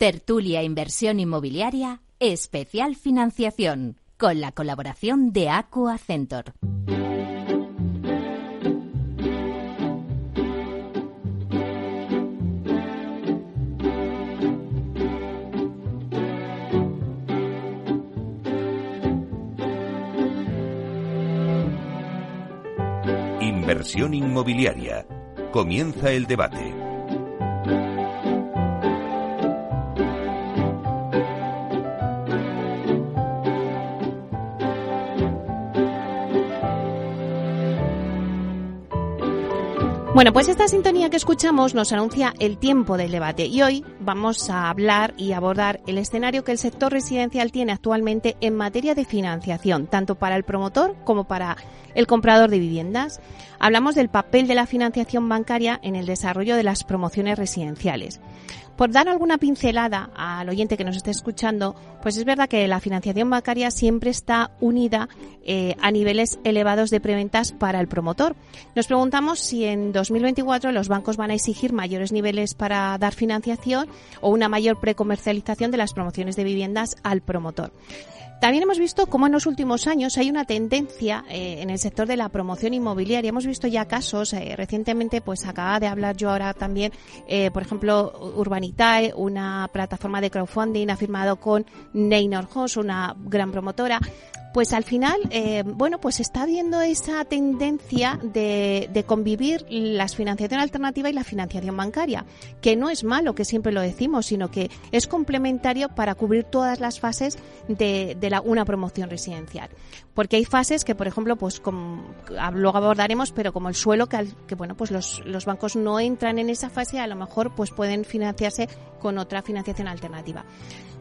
Tertulia Inversión Inmobiliaria, especial financiación, con la colaboración de Aqua Centor. Inversión inmobiliaria. Comienza el debate. Bueno, pues esta sintonía que escuchamos nos anuncia el tiempo del debate y hoy vamos a hablar y abordar el escenario que el sector residencial tiene actualmente en materia de financiación, tanto para el promotor como para el comprador de viviendas. Hablamos del papel de la financiación bancaria en el desarrollo de las promociones residenciales. Por dar alguna pincelada al oyente que nos esté escuchando, pues es verdad que la financiación bancaria siempre está unida eh, a niveles elevados de preventas para el promotor. Nos preguntamos si en 2024 los bancos van a exigir mayores niveles para dar financiación o una mayor precomercialización de las promociones de viviendas al promotor. También hemos visto cómo en los últimos años hay una tendencia eh, en el sector de la promoción inmobiliaria. Hemos visto ya casos, eh, recientemente pues acaba de hablar yo ahora también, eh, por ejemplo, Urbanitae, una plataforma de crowdfunding, ha firmado con Neynor House, una gran promotora pues al final, eh, bueno, pues está viendo esa tendencia de, de, convivir la financiación alternativa y la financiación bancaria, que no es malo, que siempre lo decimos, sino que es complementario para cubrir todas las fases de, la, una promoción residencial. Porque hay fases que, por ejemplo, pues como, luego abordaremos, pero como el suelo, que, que bueno, pues los, los bancos no entran en esa fase, a lo mejor pues pueden financiarse con otra financiación alternativa.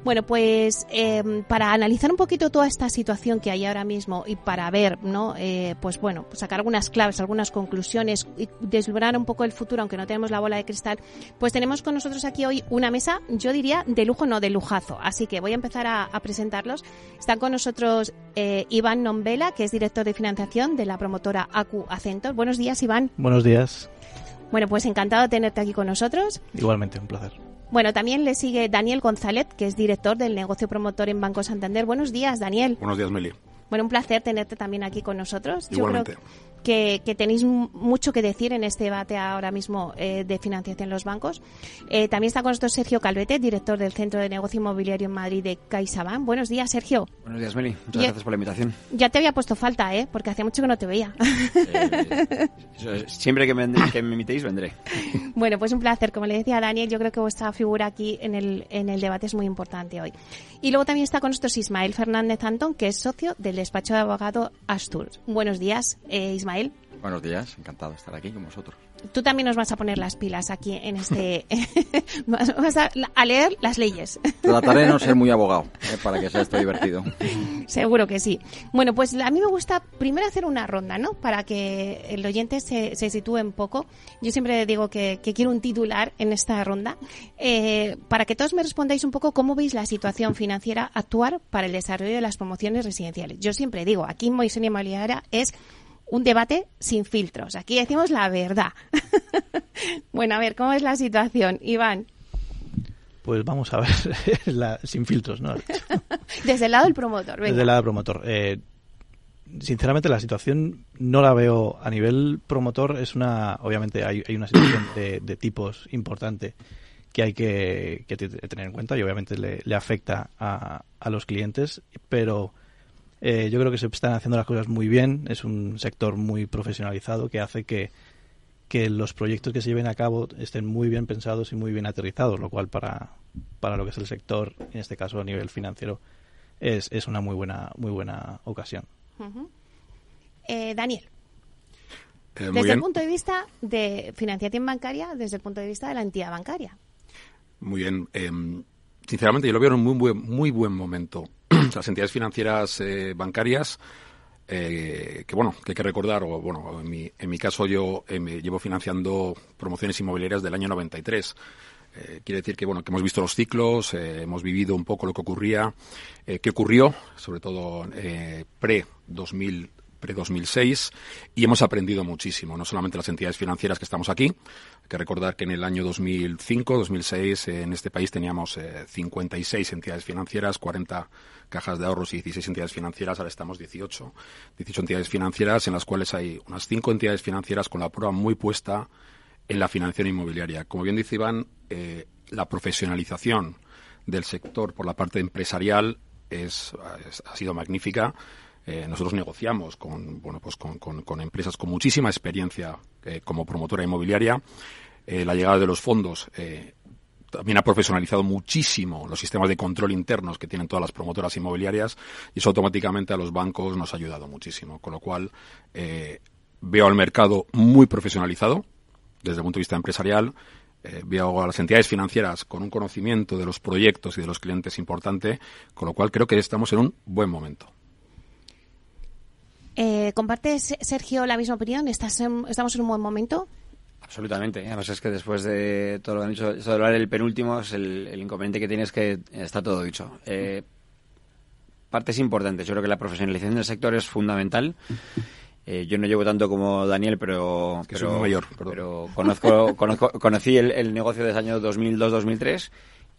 Bueno, pues eh, para analizar un poquito toda esta situación que hay ahora mismo y para ver, ¿no? Eh, pues bueno, sacar algunas claves, algunas conclusiones y deslumbrar un poco el futuro, aunque no tenemos la bola de cristal, pues tenemos con nosotros aquí hoy una mesa, yo diría, de lujo, no de lujazo. Así que voy a empezar a, a presentarlos. Están con nosotros eh, Iván Nombela, que es director de financiación de la promotora ACU Acentor. Buenos días, Iván. Buenos días. Bueno, pues encantado de tenerte aquí con nosotros. Igualmente, un placer. Bueno, también le sigue Daniel González, que es director del negocio promotor en Banco Santander. Buenos días, Daniel. Buenos días, Meli. Bueno, un placer tenerte también aquí con nosotros. Igualmente. Yo creo que, que tenéis mucho que decir en este debate ahora mismo eh, de financiación en los bancos. Eh, también está con nosotros Sergio Calvete, director del Centro de Negocio Inmobiliario en Madrid de CaixaBank. Buenos días, Sergio. Buenos días, Meli. Muchas gracias por la invitación. Ya te había puesto falta, ¿eh? Porque hacía mucho que no te veía. Eh, siempre que me, que me invitéis, vendré. Bueno, pues un placer. Como le decía Daniel, yo creo que vuestra figura aquí en el, en el debate es muy importante hoy. Y luego también está con nosotros Ismael Fernández Antón, que es socio del despacho de abogado Astur. Buenos días, eh, Ismael. Buenos días, encantado de estar aquí con vosotros. Tú también nos vas a poner las pilas aquí en este... vas a, a, leer las leyes. Trataré de no ser muy abogado, eh, para que sea esto divertido. Seguro que sí. Bueno, pues a mí me gusta primero hacer una ronda, ¿no? Para que el oyente se, se sitúe un poco. Yo siempre digo que, que quiero un titular en esta ronda, eh, para que todos me respondáis un poco cómo veis la situación financiera actuar para el desarrollo de las promociones residenciales. Yo siempre digo, aquí en Moisés Inmobiliaria es un debate sin filtros. Aquí decimos la verdad. bueno, a ver, ¿cómo es la situación, Iván? Pues vamos a ver, la, sin filtros, ¿no? Desde el lado del promotor, venga. Desde el lado del promotor. Eh, sinceramente, la situación no la veo a nivel promotor. Es una, obviamente, hay, hay una situación de, de, tipos importante que hay que, que, tener en cuenta y obviamente le, le afecta a, a los clientes, pero eh, yo creo que se están haciendo las cosas muy bien. Es un sector muy profesionalizado que hace que, que los proyectos que se lleven a cabo estén muy bien pensados y muy bien aterrizados, lo cual para, para lo que es el sector, en este caso a nivel financiero, es, es una muy buena, muy buena ocasión. Uh -huh. eh, Daniel. Eh, desde bien. el punto de vista de financiación bancaria, desde el punto de vista de la entidad bancaria. Muy bien. Eh, sinceramente, yo lo veo en un muy buen, muy buen momento. Las entidades financieras eh, bancarias, eh, que bueno, que hay que recordar, o bueno, en mi, en mi caso yo eh, me llevo financiando promociones inmobiliarias del año 93. Eh, quiere decir que bueno que hemos visto los ciclos, hemos vivido un poco lo que ocurría, qué ocurrió, sobre todo pre 2000 pre-2006 y hemos aprendido muchísimo, no solamente las entidades financieras que estamos aquí, que recordar que en el año 2005, 2006 en este país teníamos 56 entidades financieras, 40 cajas de ahorros y 16 entidades financieras, ahora estamos 18, 18 entidades financieras en las cuales hay unas 5 entidades financieras con la prueba muy puesta en la financiación inmobiliaria. Como bien dice Iván, eh, la profesionalización del sector por la parte empresarial es, ha sido magnífica. Eh, nosotros negociamos con, bueno, pues con, empresas con muchísima experiencia eh, como promotora inmobiliaria. la llegada de los fondos también ha profesionalizado muchísimo los sistemas de control internos que tienen todas las promotoras inmobiliarias y eso automáticamente a los bancos nos ha ayudado muchísimo. Con lo cual, veo al mercado muy profesionalizado desde el punto de vista empresarial. Eh, veo a las entidades financieras con un conocimiento de los proyectos y de los clientes importante, con lo cual creo que estamos en un buen momento. Eh, ¿Compartes, Sergio, la misma opinión? ¿Estás ¿Estamos en un buen momento? Absolutamente. Además es que después de todo lo que han dicho, eso de hablar el penúltimo, es el, inconveniente que tiene es que está todo dicho. Eh, partes importantes. Yo creo que la profesionalización del sector es fundamental. Eh, yo no llevo tanto como Daniel, pero, pero, mayor, pero conozco, conozco, conocí el, negocio desde el año 2002-2003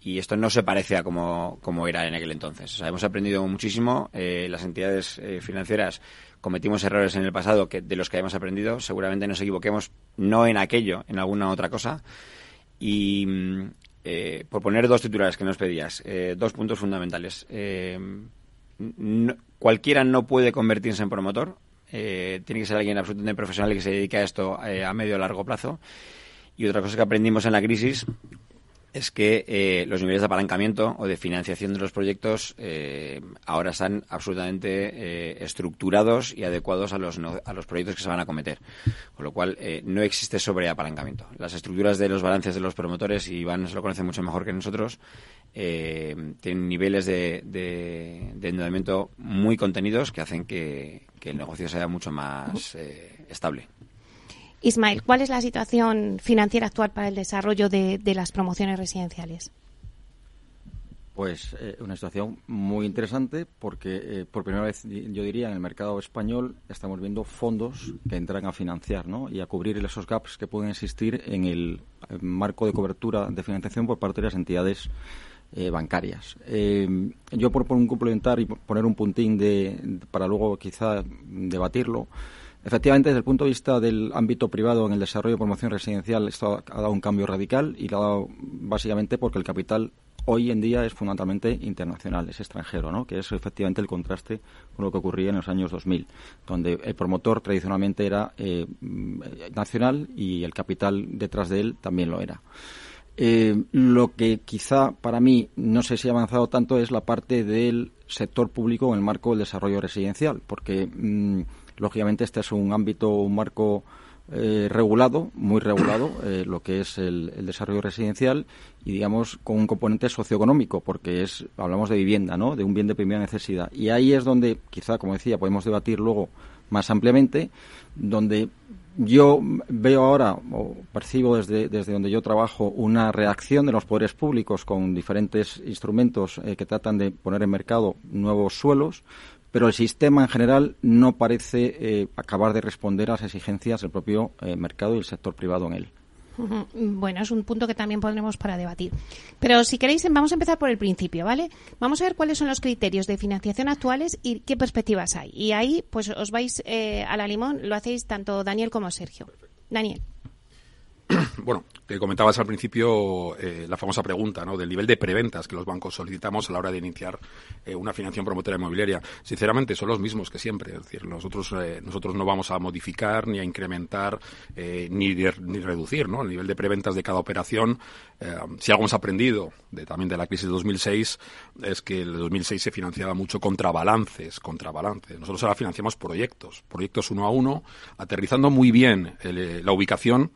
y esto no se parece a como, como, era en aquel entonces. O sea, hemos aprendido muchísimo. Eh, las entidades eh, financieras cometimos errores en el pasado que de los que hayamos aprendido. Seguramente nos equivoquemos no en aquello, en alguna otra cosa. Y mm, por poner dos titulares que nos pedías, dos puntos fundamentales. cualquiera no puede convertirse en promotor eh, tiene que ser alguien absolutamente profesional y que se dedique a esto eh, a medio o largo plazo. Y otra cosa que aprendimos en la crisis es que eh, los niveles de apalancamiento o de financiación de los proyectos ahora están absolutamente estructurados y adecuados a los, a los proyectos que se van a cometer. Con lo cual, no existe sobreapalancamiento. Las estructuras de los balances de los promotores, y Iván se lo conoce mucho mejor que nosotros, tienen niveles de, de, de endeudamiento muy contenidos que hacen que, el negocio sea mucho más eh, estable. Ismael, ¿cuál es la situación financiera actual para el desarrollo de, las promociones residenciales? Pues eh, una situación muy interesante porque eh, por primera vez, yo diría, en el mercado español estamos viendo fondos que entran a financiar ¿no? y a cubrir esos gaps que pueden existir en el marco de cobertura de financiación por parte de las entidades eh, bancarias. Eh, yo por, un complementar y poner un puntín de, para luego quizá debatirlo, efectivamente desde el punto de vista del ámbito privado en el desarrollo de promoción residencial esto ha dado un cambio radical y lo ha dado básicamente porque el capital hoy en día es fundamentalmente internacional, es extranjero, ¿no? que es efectivamente el contraste con lo que ocurría en los años 2000, donde el promotor tradicionalmente era eh, nacional y el capital detrás de él también lo era. Eh, lo que quizá para mí no sé si ha avanzado tanto es la parte del sector público en el marco del desarrollo residencial, porque mm, lógicamente este es un ámbito, un marco eh, regulado, muy regulado, eh, lo que es el, desarrollo residencial y digamos con un componente socioeconómico, porque es hablamos de vivienda, ¿no? De un bien de primera necesidad. Y ahí es donde quizá, como decía, podemos debatir luego más ampliamente, donde yo veo ahora, o percibo desde, desde donde yo trabajo, una reacción de los poderes públicos con diferentes instrumentos eh, que tratan de poner en mercado nuevos suelos, pero el sistema en general no parece eh, acabar de responder a las exigencias del propio eh, mercado y el sector privado en él. Bueno, es un punto que también pondremos para debatir. Pero si queréis, vamos a empezar por el principio, ¿vale? Vamos a ver cuáles son los criterios de financiación actuales y qué perspectivas hay. Y ahí, pues os vais eh, a la limón, lo hacéis tanto Daniel como Sergio. Daniel. bueno, te comentabas al principio eh, la famosa pregunta ¿no? del nivel de preventas que los bancos solicitamos a la hora de iniciar eh, una financiación promotora inmobiliaria. Sinceramente, son los mismos que siempre. Es decir, nosotros, eh, nosotros no vamos a modificar ni a incrementar ni, ni reducir ¿no? el nivel de preventas de cada operación. si algo hemos aprendido de, también de la crisis de 2006 es que el 2006 se financiaba mucho contra balances, contra. Nosotros ahora financiamos proyectos, proyectos uno a uno, aterrizando muy bien la ubicación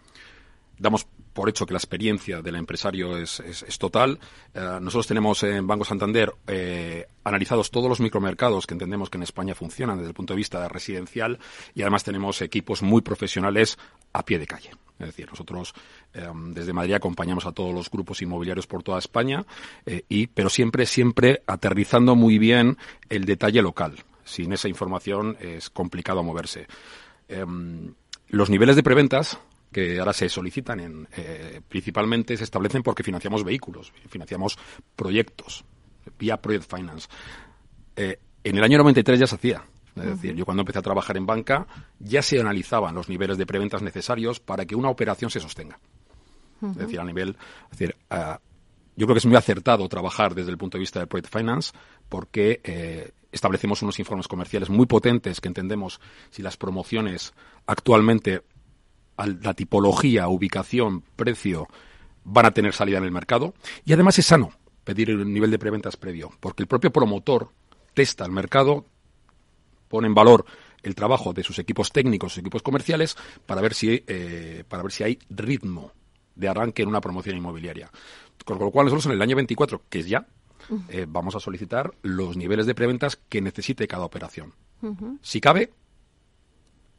damos por hecho que la experiencia del empresario es, es, total. Eh, nosotros tenemos en Banco Santander eh, analizados todos los micromercados que entendemos que en España funcionan desde el punto de vista residencial y además tenemos equipos muy profesionales a pie de calle. Es decir, nosotros eh, desde Madrid acompañamos a todos los grupos inmobiliarios por toda España, y, pero siempre, siempre aterrizando muy bien el detalle local. Sin esa información es complicado moverse. Em, los niveles de preventas que ahora se solicitan en, eh, principalmente se establecen porque financiamos vehículos, financiamos proyectos vía Project Finance. Eh, en el año 93 ya se hacía. Es decir, yo cuando empecé a trabajar en banca ya se analizaban los niveles de preventas necesarios para que una operación se sostenga. Es decir, a nivel, es decir, ah, yo creo que es muy acertado trabajar desde el punto de vista de Project Finance porque eh, establecemos unos informes comerciales muy potentes que entendemos si las promociones actualmente la tipología, ubicación, precio van a tener salida en el mercado y además es sano pedir el nivel de preventas previo porque el propio promotor testa el mercado, pone en valor el trabajo de sus equipos técnicos, sus equipos comerciales para ver si eh, para ver si hay ritmo de arranque en una promoción inmobiliaria. Con lo cual nosotros en el año 24, que es ya, eh, vamos a solicitar los niveles de preventas que necesite cada operación. Si cabe,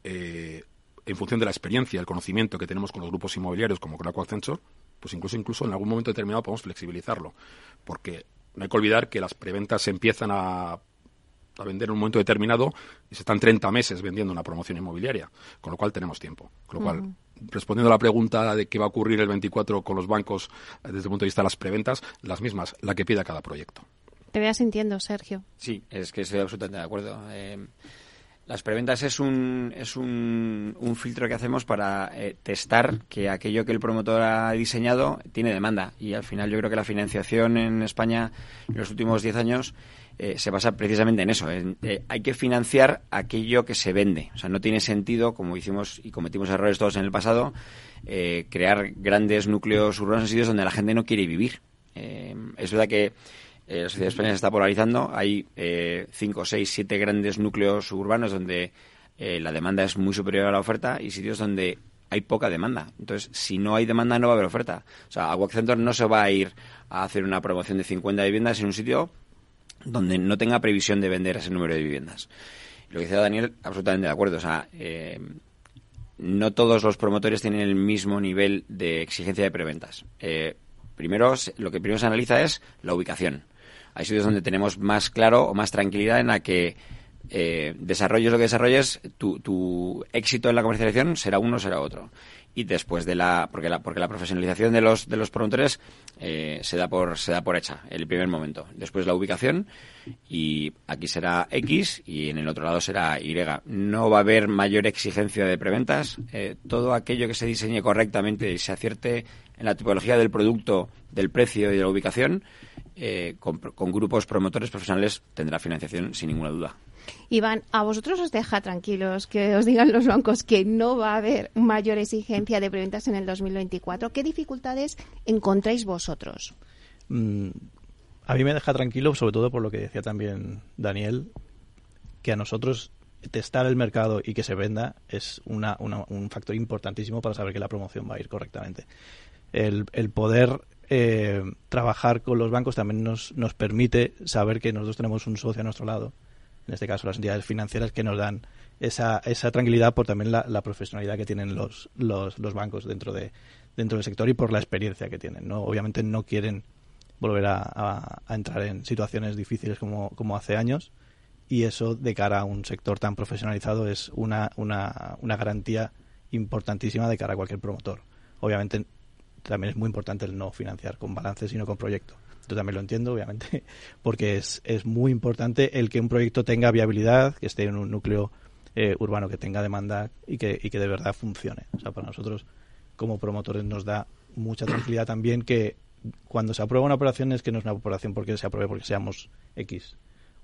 eh, en función de la experiencia, el conocimiento que tenemos con los grupos inmobiliarios como con Accenture, pues incluso, incluso en algún momento determinado podemos flexibilizarlo. Porque no hay que olvidar que las preventas se empiezan a a vender en un momento determinado y se están 30 meses vendiendo una promoción inmobiliaria, con lo cual tenemos tiempo. Con lo cual, respondiendo a la pregunta de qué va a ocurrir el 24 con los bancos eh, desde el punto de vista de las preventas, las mismas, la que pida cada proyecto. Te veas sintiendo, Sergio. Sí, es que estoy absolutamente de acuerdo. Eh, las preventas es un, es un, un filtro que hacemos para eh, testar que aquello que el promotor ha diseñado tiene demanda. Y al final yo creo que la financiación en España en los últimos 10 años eh, se basa precisamente en eso. Eh, hay que financiar aquello que se vende. O sea, no tiene sentido, como hicimos y cometimos errores todos en el pasado, eh, crear grandes núcleos urbanos en sitios donde la gente no quiere vivir. es verdad que la sociedad española se está polarizando. Hay cinco, seis, siete grandes núcleos urbanos donde la demanda es muy superior a la oferta y sitios donde hay poca demanda. Entonces, si no hay demanda, no va a haber oferta. O sea, Agua Center no se va a ir a hacer una promoción de 50 viviendas en un sitio donde no tenga previsión de vender ese número de viviendas. Lo que dice Daniel, absolutamente de acuerdo. O sea, eh, no todos los promotores tienen el mismo nivel de exigencia de preventas. Eh, primero, lo que primero se analiza es la ubicación. Hay sitios donde tenemos más claro o más tranquilidad en la que eh, desarrolles lo que desarrolles, tu, tu éxito en la comercialización será uno o será otro. Y después de la porque la porque la profesionalización de los de los promotores eh, se da por se da por hecha el primer momento. Después la ubicación y aquí será X y en el otro lado será Y. No va a haber mayor exigencia de preventas. Eh, todo aquello que se diseñe correctamente y se acierte en la tipología del producto del precio y de la ubicación eh, con grupos promotores profesionales tendrá financiación sin ninguna duda Iván, a vosotros os deja tranquilos que os digan los bancos que no va a haber mayor exigencia de preventas en el 2024. ¿Qué dificultades encontráis vosotros? Mm, a mí me deja tranquilo, sobre todo por lo que decía también Daniel, que a nosotros testar el mercado y que se venda es un factor importantísimo para saber que la promoción va a ir correctamente. El, poder eh, trabajar con los bancos también nos, nos permite saber que nosotros tenemos un socio a nuestro lado en este caso las entidades financieras, que nos dan esa, esa tranquilidad por también la, profesionalidad que tienen los, los, los, bancos dentro, de, dentro del sector y por la experiencia que tienen. ¿no? Obviamente no quieren volver a, entrar en situaciones difíciles como, como hace años y eso de cara a un sector tan profesionalizado es una, una, una garantía importantísima de cara a cualquier promotor. Obviamente también es muy importante el no financiar con balance, sino con proyecto. Yo también lo entiendo, obviamente, porque es, es muy importante el que un proyecto tenga viabilidad, que esté en un núcleo eh, urbano que tenga demanda y que, y que de verdad funcione. O sea, para nosotros como promotores nos da mucha tranquilidad también que cuando se aprueba una operación es que no es una operación porque se apruebe porque seamos X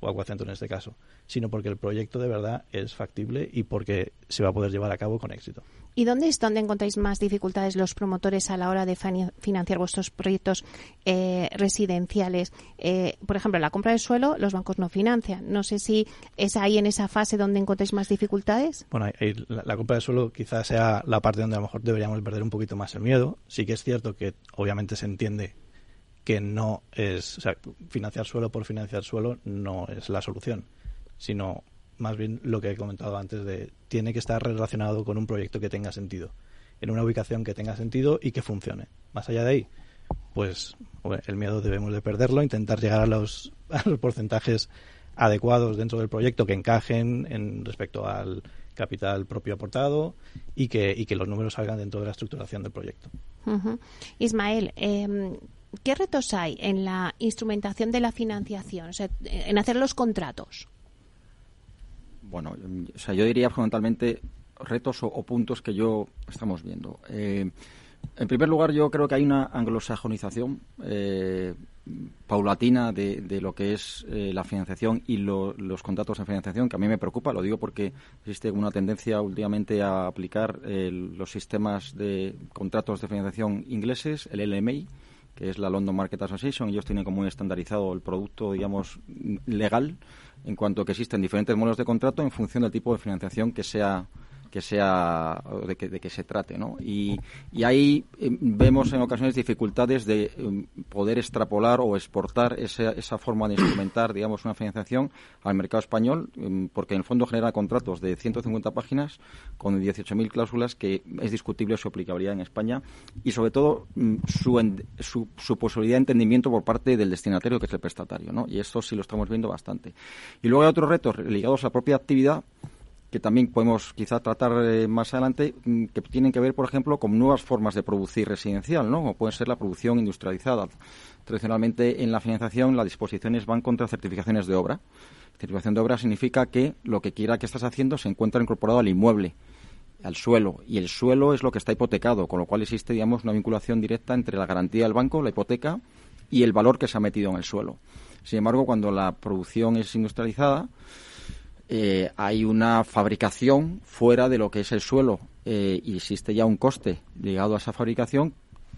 o Aguacento en este caso, sino porque el proyecto de verdad es factible y porque se va a poder llevar a cabo con éxito. ¿Y dónde es donde encontráis más dificultades los promotores a la hora de financiar vuestros proyectos eh, residenciales? Eh, por ejemplo, la compra de suelo, los bancos no financian. No sé si es ahí en esa fase donde encontráis más dificultades. Bueno, la, compra de suelo quizás sea la parte donde a lo mejor deberíamos perder un poquito más el miedo. Sí que es cierto que obviamente se entiende que no es, o sea, financiar suelo por financiar suelo no es la solución, sino más bien lo que he comentado antes de tiene que estar relacionado con un proyecto que tenga sentido, en una ubicación que tenga sentido y que funcione. Más allá de ahí, pues el miedo debemos de perderlo, intentar llegar a los, a los porcentajes adecuados dentro del proyecto que encajen en respecto al capital propio aportado y que, y que los números salgan dentro de la estructuración del proyecto. Ismael, eh, ¿qué retos hay en la instrumentación de la financiación, o sea, en hacer los contratos? Bueno, o sea, yo diría fundamentalmente retos o, puntos que yo estamos viendo. Eh, en primer lugar, yo creo que hay una anglosajonización eh, paulatina de, lo que es eh, la financiación y los contratos de financiación, que a mí me preocupa. Lo digo porque existe una tendencia últimamente a aplicar los sistemas de contratos de financiación ingleses, el LMI, que es la London Market Association. Ellos tienen como muy estandarizado el producto, digamos, legal, en cuanto que existen diferentes modelos de contrato en función del tipo de financiación que sea que sea de que, de que se trate, ¿no? Y, ahí eh, vemos en ocasiones dificultades de eh, poder extrapolar o exportar esa, esa forma de instrumentar, digamos, una financiación al mercado español, em, porque en el fondo genera contratos de 150 páginas con 18.000 cláusulas que es discutible su aplicabilidad en España y sobre todo mm, su, su, su, posibilidad de entendimiento por parte del destinatario que es el prestatario, ¿no? Y eso sí lo estamos viendo bastante. Y luego hay otros retos ligados a la propia actividad que también podemos quizá tratar eh, más adelante, mm, que tienen que ver, por ejemplo, con nuevas formas de producir residencial, ¿no? Como puede ser la producción industrializada. Tradicionalmente, en la financiación, las disposiciones van contra certificaciones de obra. Certificación de obra significa que lo que quiera que estás haciendo se encuentra incorporado al inmueble, al suelo, y el suelo es lo que está hipotecado, con lo cual existe, digamos, una vinculación directa entre la garantía del banco, la hipoteca, y el valor que se ha metido en el suelo. Sin embargo, cuando la producción es industrializada, eh, hay una fabricación fuera de lo que es el suelo eh, y existe ya un coste ligado a esa fabricación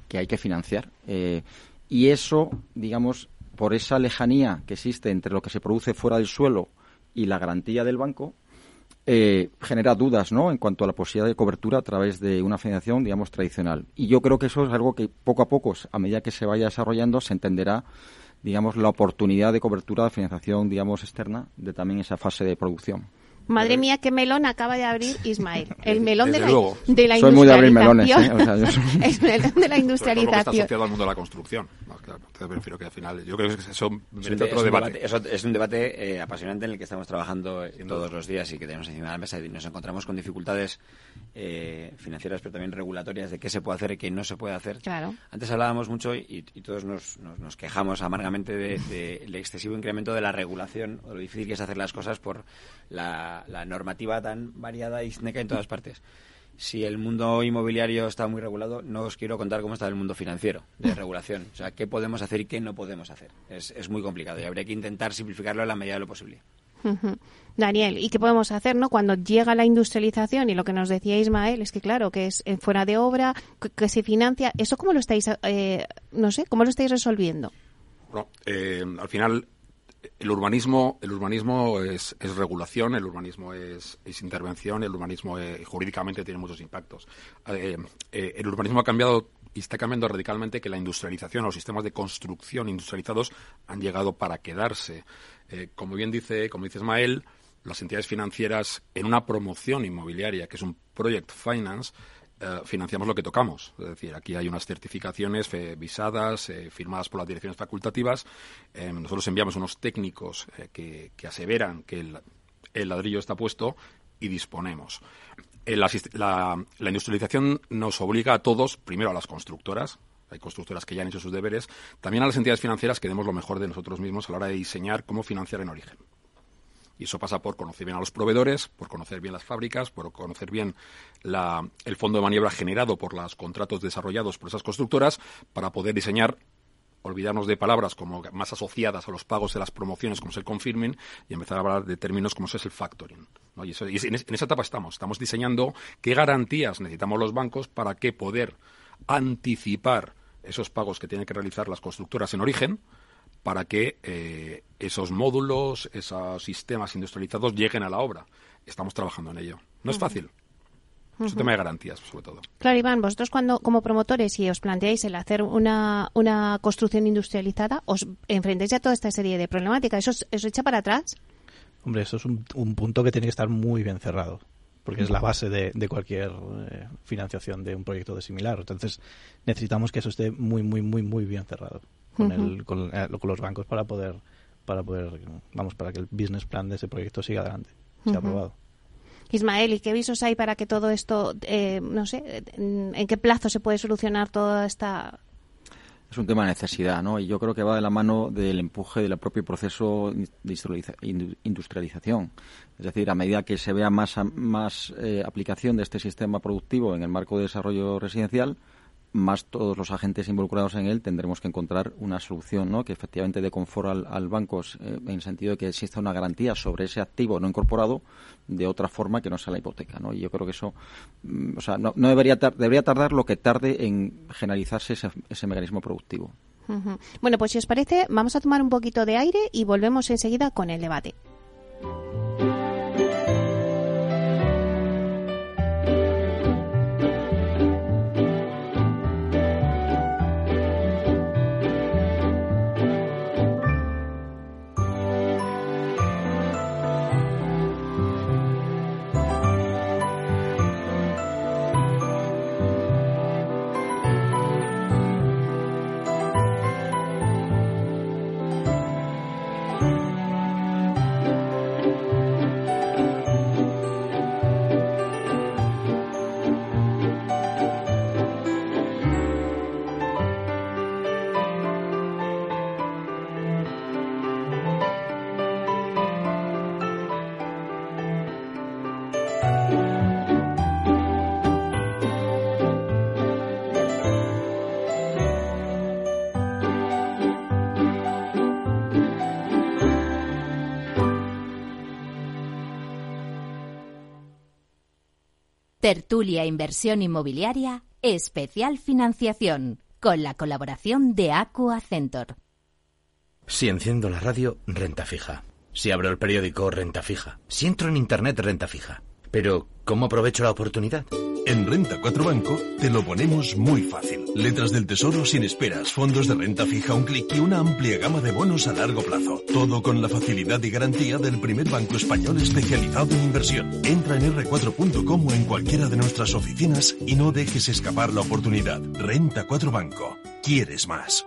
que hay que financiar. Eh, y eso, digamos, por esa lejanía que existe entre lo que se produce fuera del suelo y la garantía del banco, genera dudas ¿no? en cuanto a la posibilidad de cobertura a través de una financiación, digamos, tradicional. Y yo creo que eso es algo que poco a poco, a medida que se vaya desarrollando, se entenderá digamos, la oportunidad de cobertura de financiación, digamos, externa de también esa fase de producción. Madre mía, qué melón acaba de abrir Ismael. El melón de la, de la, Soy muy de abrir melones. ¿eh? el melón de la industrialización. está asociado al mundo de la construcción. prefiero que al final. Yo creo que eso merece otro debate. Eso es un debate eh, apasionante en el que estamos trabajando todos los días y que tenemos encima de la mesa y nos encontramos con dificultades eh, financieras, pero también regulatorias de qué se puede hacer y qué no se puede hacer. Claro. Antes hablábamos mucho y, todos nos, nos, quejamos amargamente del de, excesivo incremento de la regulación o lo difícil que es hacer las cosas por la, normativa tan variada y sneca en todas partes. Si el mundo inmobiliario está muy regulado, no os quiero contar cómo está el mundo financiero de regulación. O sea, qué podemos hacer y qué no podemos hacer. Es, es muy complicado y habría que intentar simplificarlo en la medida de lo posible. Daniel, ¿y qué podemos hacer no cuando llega la industrialización y lo que nos decía Ismael es que claro que es eh, fuera de obra que, se financia eso cómo lo estáis eh, no sé cómo lo estáis resolviendo? Bueno, eh, al final el urbanismo el urbanismo es, regulación el urbanismo es, intervención el urbanismo jurídicamente tiene muchos impactos el urbanismo ha cambiado y está cambiando radicalmente que la industrialización, los sistemas de construcción industrializados han llegado para quedarse. Eh, como bien dice, como dice Ismael, las entidades financieras en una promoción inmobiliaria, que es un project finance, eh, financiamos lo que tocamos. Es decir, aquí hay unas certificaciones visadas, eh, firmadas por las direcciones facultativas. nosotros enviamos unos técnicos que, aseveran que el, ladrillo está puesto y disponemos. La, la, industrialización nos obliga a todos, primero a las constructoras, hay constructoras que ya han hecho sus deberes, también a las entidades financieras que demos lo mejor de nosotros mismos a la hora de diseñar cómo financiar en origen. Y eso pasa por conocer bien a los proveedores, por conocer bien las fábricas, por conocer bien el fondo de maniobra generado por los contratos desarrollados por esas constructoras para poder diseñar olvidarnos de palabras como más asociadas a los pagos de las promociones, como es el y empezar a hablar de términos como es el factoring. Y, en, esa etapa estamos. Estamos diseñando qué garantías necesitamos los bancos para que poder anticipar esos pagos que tienen que realizar las constructoras en origen para que eh, esos módulos, esos sistemas industrializados lleguen a la obra. Estamos trabajando en ello. No es fácil. Es un tema de garantías, sobre todo. Claro, Iván, vosotros cuando, como promotores, si os planteáis el hacer una, una construcción industrializada, os enfrentáis a toda esta serie de problemáticas. ¿Eso os, echa para atrás? Hombre, eso es un, punto que tiene que estar muy bien cerrado porque es la base de, de cualquier eh, financiación de un proyecto de similar. Entonces, necesitamos que eso esté muy, muy, muy, muy bien cerrado con, el, con, eh, con los bancos para poder para poder, vamos, para que el business plan de ese proyecto siga adelante, sea aprobado. Ismael, ¿y qué visos hay para que todo esto, eh, no sé, en qué plazo se puede solucionar toda esta es un tema de necesidad, ¿no? Y yo creo que va de la mano del empuje del propio proceso de industrialización. Es decir, a medida que se vea más, más eh, aplicación de este sistema productivo en el marco de desarrollo residencial, más todos los agentes involucrados en él tendremos que encontrar una solución ¿no? que efectivamente dé confort al, banco eh, en el sentido de que exista una garantía sobre ese activo no incorporado de otra forma que no sea la hipoteca. ¿no? Y yo creo que eso mm, o sea, no, debería, debería tardar lo que tarde en generalizarse ese, mecanismo productivo. Bueno, pues si os parece, vamos a tomar un poquito de aire y volvemos enseguida con el debate. Tertulia Inversión Inmobiliaria, especial financiación, con la colaboración de Aqua Centor. Si enciendo la radio, renta fija. Si abro el periódico, renta fija. Si entro en Internet, renta fija. Pero, ¿cómo aprovecho la oportunidad? En Renta 4 Banco te lo ponemos muy fácil. Letras del tesoro sin esperas, fondos de renta fija un clic y una amplia gama de bonos a largo plazo. Todo con la facilidad y garantía del primer banco español especializado en inversión. Entra en r4.com o en cualquiera de nuestras oficinas y no dejes escapar la oportunidad. Renta 4 Banco. ¿Quieres más?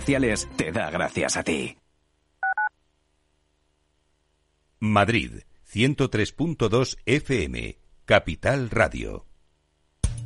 te da gracias a ti. Madrid, 103.2 FM, Capital Radio.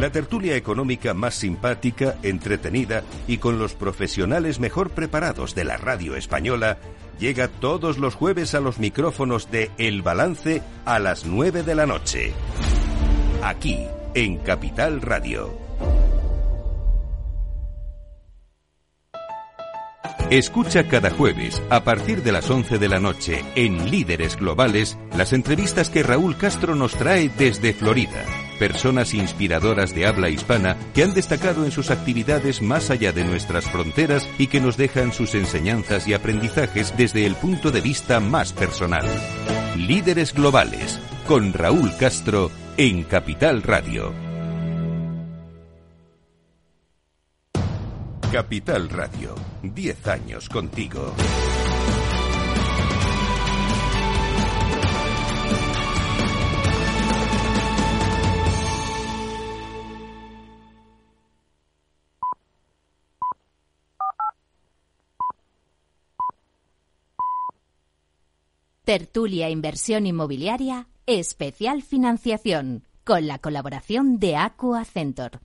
La tertulia económica más simpática, entretenida y con los profesionales mejor preparados de la radio española llega todos los jueves a los micrófonos de El Balance a las 9 de la noche. Aquí, en Capital Radio. Escucha cada jueves, a partir de las 11 de la noche, en Líderes Globales, las entrevistas que Raúl Castro nos trae desde Florida personas inspiradoras de habla hispana que han destacado en sus actividades más allá de nuestras fronteras y que nos dejan sus enseñanzas y aprendizajes desde el punto de vista más personal. Líderes Globales, con Raúl Castro en Capital Radio. Capital Radio, 10 años contigo. Tertulia Inversión Inmobiliaria, especial financiación, con la colaboración de Aqua Centor.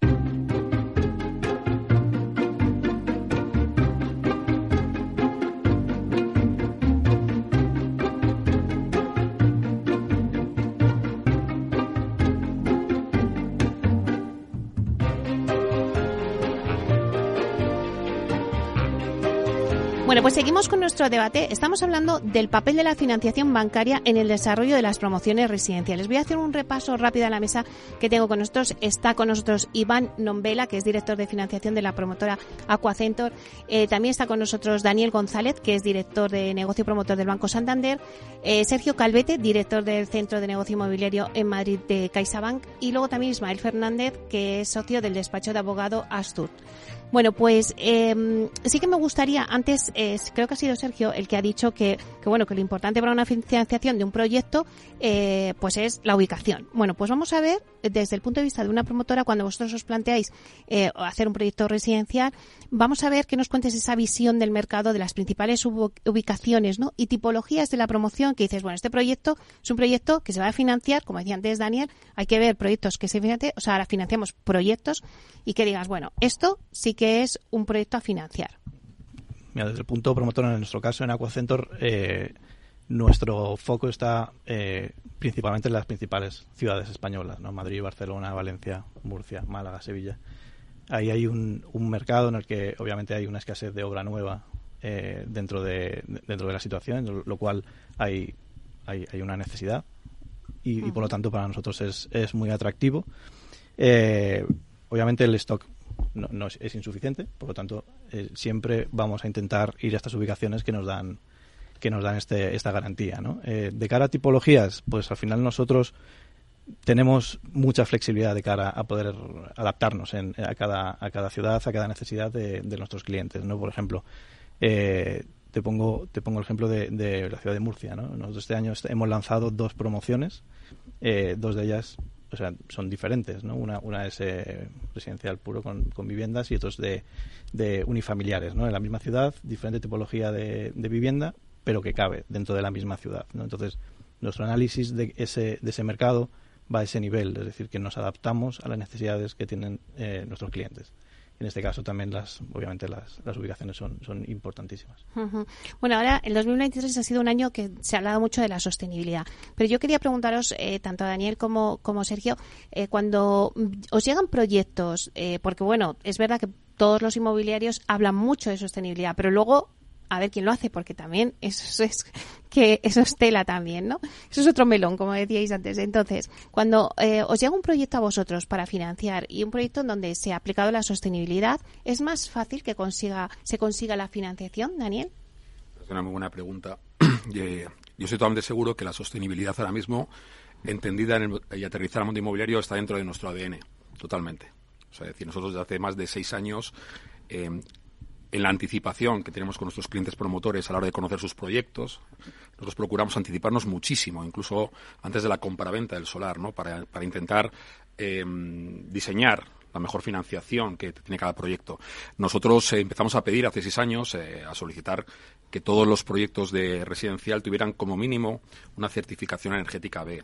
Bueno, pues seguimos con nuestro debate. Estamos hablando del papel de la financiación bancaria en el desarrollo de las promociones residenciales. Voy a hacer un repaso rápido a la mesa que tengo con nosotros. Está con nosotros Iván Nombela, que es director de financiación de la promotora Aquacentor. Eh, también está con nosotros Daniel González, que es director de negocio promotor del Banco Santander. Eh, Sergio Calvete, director del Centro de Negocio Inmobiliario en Madrid de CaixaBank. Y luego también Ismael Fernández, que es socio del despacho de abogado Astur. Bueno, pues eh, sí que me gustaría, antes eh, creo que ha sido Sergio el que ha dicho que, que bueno que lo importante para una financiación de un proyecto eh, pues es la ubicación. Bueno, pues vamos a ver desde el punto de vista de una promotora cuando vosotros os planteáis eh, hacer un proyecto residencial, vamos a ver que nos cuentes esa visión del mercado de las principales ubicaciones ¿no? y tipologías de la promoción que dices, bueno, este proyecto es un proyecto que se va a financiar, como decía antes Daniel, hay que ver proyectos que se financian, o sea, ahora financiamos proyectos y que digas, bueno, esto sí que es un proyecto a financiar. Mira, desde el punto promotor, en nuestro caso, en Aquacentor, eh, nuestro foco está eh, principalmente en las principales ciudades españolas, ¿no? Madrid, Barcelona, Valencia, Murcia, Málaga, Sevilla. Ahí hay un, un mercado en el que obviamente hay una escasez de obra nueva eh, dentro, de, dentro de la situación, lo cual hay, hay, hay una necesidad y, y, por lo tanto para nosotros es, es muy atractivo. Eh, obviamente el stock no, no es, es, insuficiente, por lo tanto eh, siempre vamos a intentar ir a estas ubicaciones que nos dan que nos dan este, esta garantía. ¿no? Eh, de cara a tipologías, pues al final nosotros tenemos mucha flexibilidad de cara a poder adaptarnos en, a, cada, a cada ciudad, a cada necesidad de, nuestros clientes. ¿no? Por ejemplo, eh, te pongo te pongo el ejemplo de, la ciudad de Murcia. ¿no? Nosotros este año hemos lanzado dos promociones, eh, dos de ellas o sea, son diferentes, ¿no? Una, una es eh, residencial puro con, viviendas y otros de, de unifamiliares, ¿no? En la misma ciudad, diferente tipología de vivienda, pero que cabe dentro de la misma ciudad, ¿no? Entonces, nuestro análisis de ese, de ese mercado va a ese nivel, es decir, que nos adaptamos a las necesidades que tienen eh, nuestros clientes en este caso también las obviamente las, las ubicaciones son, son importantísimas. Bueno, ahora el 2023 ha sido un año que se ha hablado mucho de la sostenibilidad, pero yo quería preguntaros eh, tanto a Daniel como, como Sergio, eh, cuando os llegan proyectos, eh, porque bueno, es verdad que todos los inmobiliarios hablan mucho de sostenibilidad, pero luego a ver quién lo hace, porque también eso es que eso es tela también, ¿no? Eso es otro melón, como decíais antes. Entonces, cuando eh, os llega un proyecto a vosotros para financiar y un proyecto en donde se ha aplicado la sostenibilidad, ¿es más fácil que consiga se consiga la financiación, Daniel? Es una muy buena pregunta. Yo estoy totalmente seguro que la sostenibilidad ahora mismo, entendida en el, y aterrizada al mundo inmobiliario, está dentro de nuestro ADN, totalmente. O sea, decir, nosotros desde hace más de seis años eh, en la anticipación que tenemos con nuestros clientes promotores a la hora de conocer sus proyectos. Nosotros procuramos anticiparnos muchísimo, incluso antes de la compraventa del solar, ¿no? para, para intentar eh, diseñar la mejor financiación que tiene cada proyecto. Nosotros eh, empezamos a pedir hace seis años, eh, a solicitar que todos los proyectos de residencial tuvieran como mínimo una certificación energética B.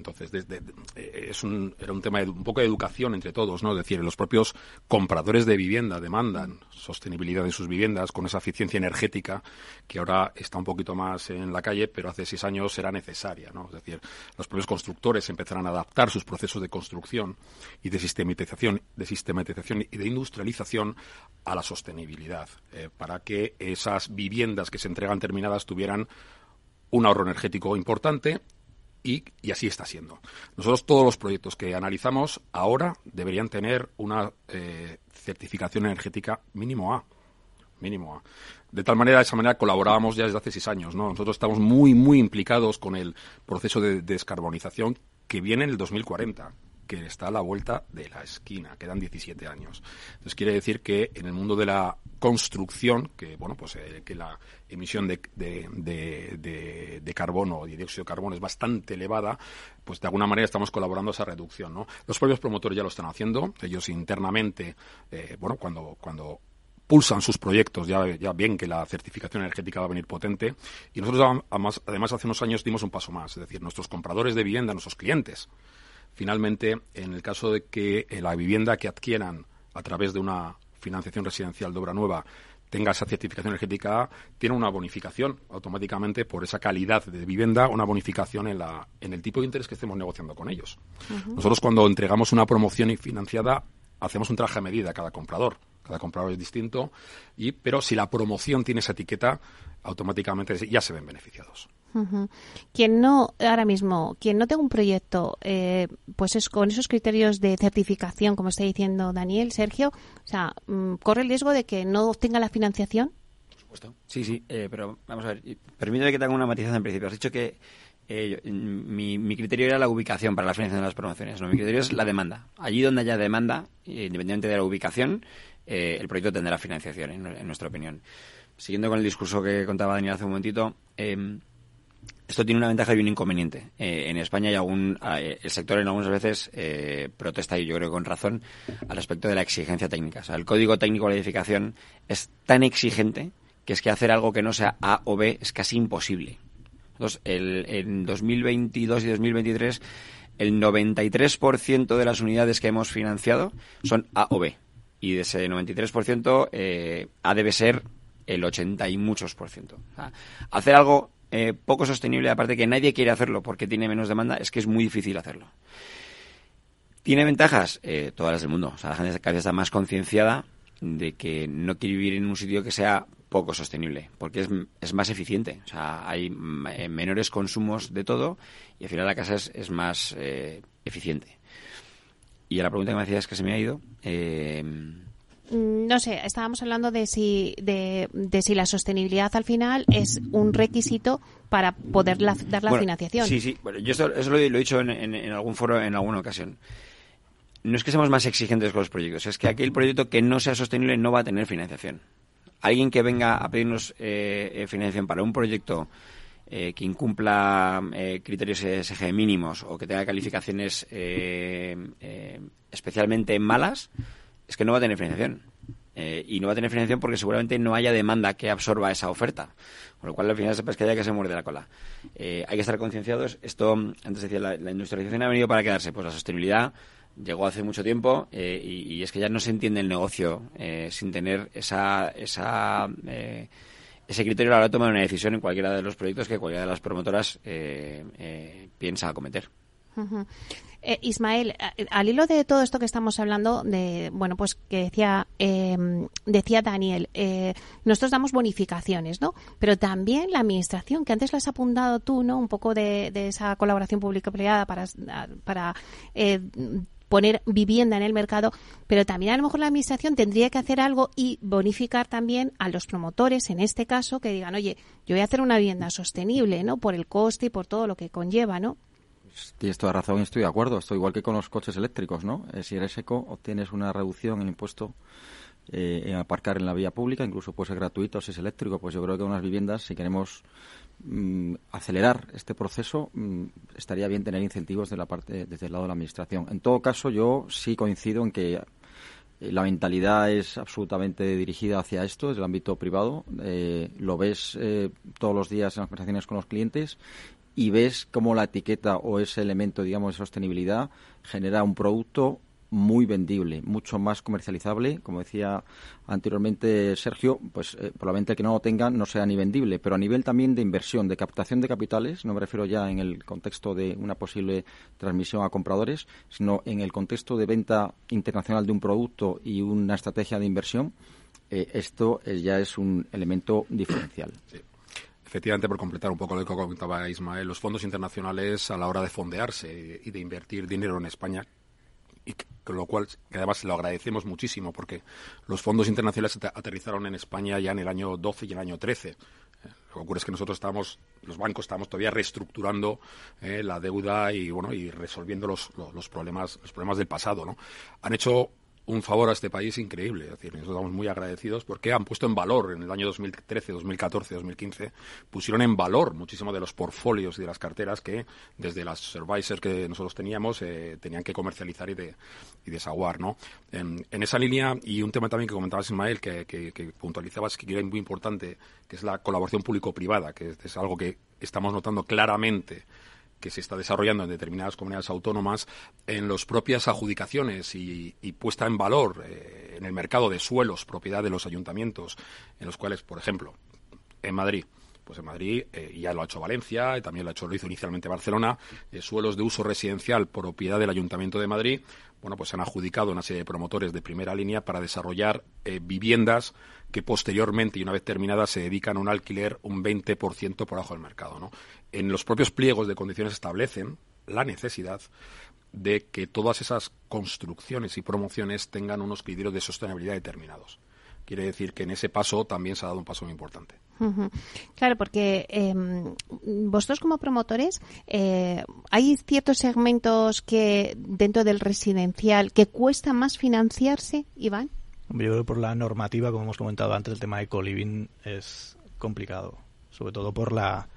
Entonces, desde, es un, era un tema de un poco de educación entre todos, ¿no? Es decir, los propios compradores de vivienda demandan sostenibilidad de sus viviendas con esa eficiencia energética que ahora está un poquito más en la calle, pero hace seis años era necesaria, ¿no? Es decir, los propios constructores empezarán a adaptar sus procesos de construcción y de sistematización, de sistematización y de industrialización a la sostenibilidad, eh, para que esas viviendas que se entregan terminadas tuvieran un ahorro energético importante y, así está siendo. Nosotros todos los proyectos que analizamos ahora deberían tener una eh, certificación energética mínimo A. Mínimo A. De tal manera, de esa manera colaborábamos ya desde hace seis años. ¿no? Nosotros estamos muy, muy implicados con el proceso de descarbonización que viene en el 2040 que está a la vuelta de la esquina, quedan 17 años. Entonces quiere decir que en el mundo de la construcción, que bueno, pues eh, que la emisión de, de, de, carbono, de dióxido de carbono es bastante elevada, pues de alguna manera estamos colaborando a esa reducción, ¿no? Los propios promotores ya lo están haciendo, ellos internamente, eh, bueno, cuando, cuando pulsan sus proyectos, ya, ya ven que la certificación energética va a venir potente. Y nosotros, además, hace unos años dimos un paso más, es decir, nuestros compradores de vivienda, nuestros clientes, finalmente, en el caso de que eh, la vivienda que adquieran a través de una financiación residencial de obra nueva tenga esa certificación energética A, tiene una bonificación automáticamente por esa calidad de vivienda, una bonificación en, la, en el tipo de interés que estemos negociando con ellos. Nosotros cuando entregamos una promoción financiada hacemos un traje a medida a cada comprador. Cada comprador es distinto, y, pero si la promoción tiene esa etiqueta, automáticamente ya se ven beneficiados. Quien no, ahora mismo, quien no tenga un proyecto, eh, pues es con esos criterios de certificación, como está diciendo Daniel, Sergio, o sea, mm, corre el riesgo de que no obtenga la financiación. Por supuesto. Sí, sí, eh, pero vamos a ver, permíteme que tenga una matización en principio. Has dicho que eh, mi, mi, criterio era la ubicación para la financiación de las promociones. No, mi criterio es la demanda. Allí donde haya demanda, independientemente de la ubicación, el proyecto tendrá financiación, en, en, nuestra opinión. Siguiendo con el discurso que contaba Daniel hace un momentito, eh, esto tiene una ventaja y un inconveniente. Eh, en España hay algún, eh, el sector en algunas veces eh, protesta, y yo creo que con razón, al respecto de la exigencia técnica. El código técnico de la edificación es tan exigente que es que hacer algo que no sea A o B es casi imposible. Entonces, el, en 2022 y 2023, el 93% de las unidades que hemos financiado son A o B. Y de ese 93%, eh, A debe ser el 80 y muchos por ciento. Hacer algo eh, poco sostenible, aparte que nadie quiere hacerlo porque tiene menos demanda, es que es muy difícil hacerlo. ¿Tiene ventajas? Eh, todas las del mundo. O sea, la gente cada vez está más concienciada de que no quiere vivir en un sitio que sea poco sostenible, porque es, es más eficiente. O sea, hay eh, menores consumos de todo y al final la casa es, es más eh, eficiente. Y a la pregunta que me hacías que se me ha ido. Eh, Mm, no sé, estábamos hablando de si, de, de, si la sostenibilidad al final es un requisito para poder la, dar la bueno, financiación. Sí, sí, bueno, yo esto, eso lo, he, lo he dicho en, en, en, algún foro en alguna ocasión. No es que seamos más exigentes con los proyectos, es que aquel proyecto que no sea sostenible no va a tener financiación. Alguien que venga a pedirnos eh, financiación para un proyecto eh, que incumpla eh, criterios ESG mínimos o que tenga calificaciones eh, eh, especialmente malas, es que no va a tener financiación. Eh, y no va a tener financiación porque seguramente no haya demanda que absorba esa oferta. Con lo cual, al final, es pescadilla que se muerde la cola. Eh, hay que estar concienciados. Esto, antes decía, la, la, industrialización ha venido para quedarse. Pues la sostenibilidad llegó hace mucho tiempo eh, y, es que ya no se entiende el negocio eh, sin tener esa, esa eh, ese criterio a la hora de tomar una decisión en cualquiera de los proyectos que cualquiera de las promotoras piensa acometer. Eh, Ismael, al hilo de todo esto que estamos hablando, de bueno, pues que decía eh, decía Daniel, eh, nosotros damos bonificaciones, ¿no? Pero también la administración, que antes lo has apuntado tú, ¿no? Un poco de, de esa colaboración público-privada para para eh, poner vivienda en el mercado, pero también a lo mejor la administración tendría que hacer algo y bonificar también a los promotores, en este caso, que digan, oye, yo voy a hacer una vivienda sostenible, ¿no? Por el coste y por todo lo que conlleva, ¿no? Tienes toda razón estoy de acuerdo. Esto igual que con los coches eléctricos, ¿no? Eh, si eres eco, obtienes una reducción en impuesto eh, en aparcar en la vía pública, incluso puede ser gratuito si es eléctrico. Pues yo creo que unas viviendas, si queremos mm, acelerar este proceso, mm, estaría bien tener incentivos de la parte, desde el lado de la administración. En todo caso, yo sí coincido en que la mentalidad es absolutamente dirigida hacia esto, desde el ámbito privado. Eh, lo ves eh, todos los días en las conversaciones con los clientes y ves cómo la etiqueta o ese elemento, digamos, de sostenibilidad genera un producto muy vendible, mucho más comercializable. Como decía anteriormente Sergio, pues eh, probablemente el que no lo tenga no sea ni vendible, pero a nivel también de inversión, de captación de capitales, no me refiero ya en el contexto de una posible transmisión a compradores, sino en el contexto de venta internacional de un producto y una estrategia de inversión, eh, esto eh, ya es un elemento diferencial. Efectivamente, por completar un poco lo que comentaba Ismael, los fondos internacionales a la hora de fondearse y de invertir dinero en España, y con lo cual que además lo agradecemos muchísimo porque los fondos internacionales aterrizaron en España ya en el año 12 y en el año 13. Lo que ocurre es que nosotros estamos, los bancos estamos todavía reestructurando eh, la deuda y bueno y resolviendo los, los, problemas los problemas del pasado, ¿no? Han hecho un favor a este país increíble. Es decir, nosotros estamos muy agradecidos porque han puesto en valor en el año 2013, 2014, 2015, pusieron en valor muchísimo de los portfolios y de las carteras que desde las services que nosotros teníamos eh, tenían que comercializar y, de, y desaguar. ¿no? En, esa línea, y un tema también que comentabas, Ismael, que, que, que puntualizabas que era muy importante, que es la colaboración público-privada, que es algo que estamos notando claramente que se está desarrollando en determinadas comunidades autónomas en las propias adjudicaciones y, puesta en valor eh, en el mercado de suelos, propiedad de los ayuntamientos, en los cuales, por ejemplo, en Madrid, pues en Madrid eh, ya lo ha hecho Valencia y también lo, ha hecho, lo hizo inicialmente Barcelona, eh, suelos de uso residencial propiedad del Ayuntamiento de Madrid, bueno, pues han adjudicado una serie de promotores de primera línea para desarrollar viviendas que posteriormente y una vez terminadas se dedican a un alquiler un 20% por abajo del mercado. ¿no? En los propios pliegos de condiciones establecen la necesidad de que todas esas construcciones y promociones tengan unos criterios de sostenibilidad determinados. Quiere decir que en ese paso también se ha dado un paso muy importante. Claro, porque em, vosotros como promotores, eh, hay ciertos segmentos que dentro del residencial que cuesta más financiarse, Iván. Yo creo que por la normativa, como hemos comentado antes, el tema de co-living es complicado, sobre todo por la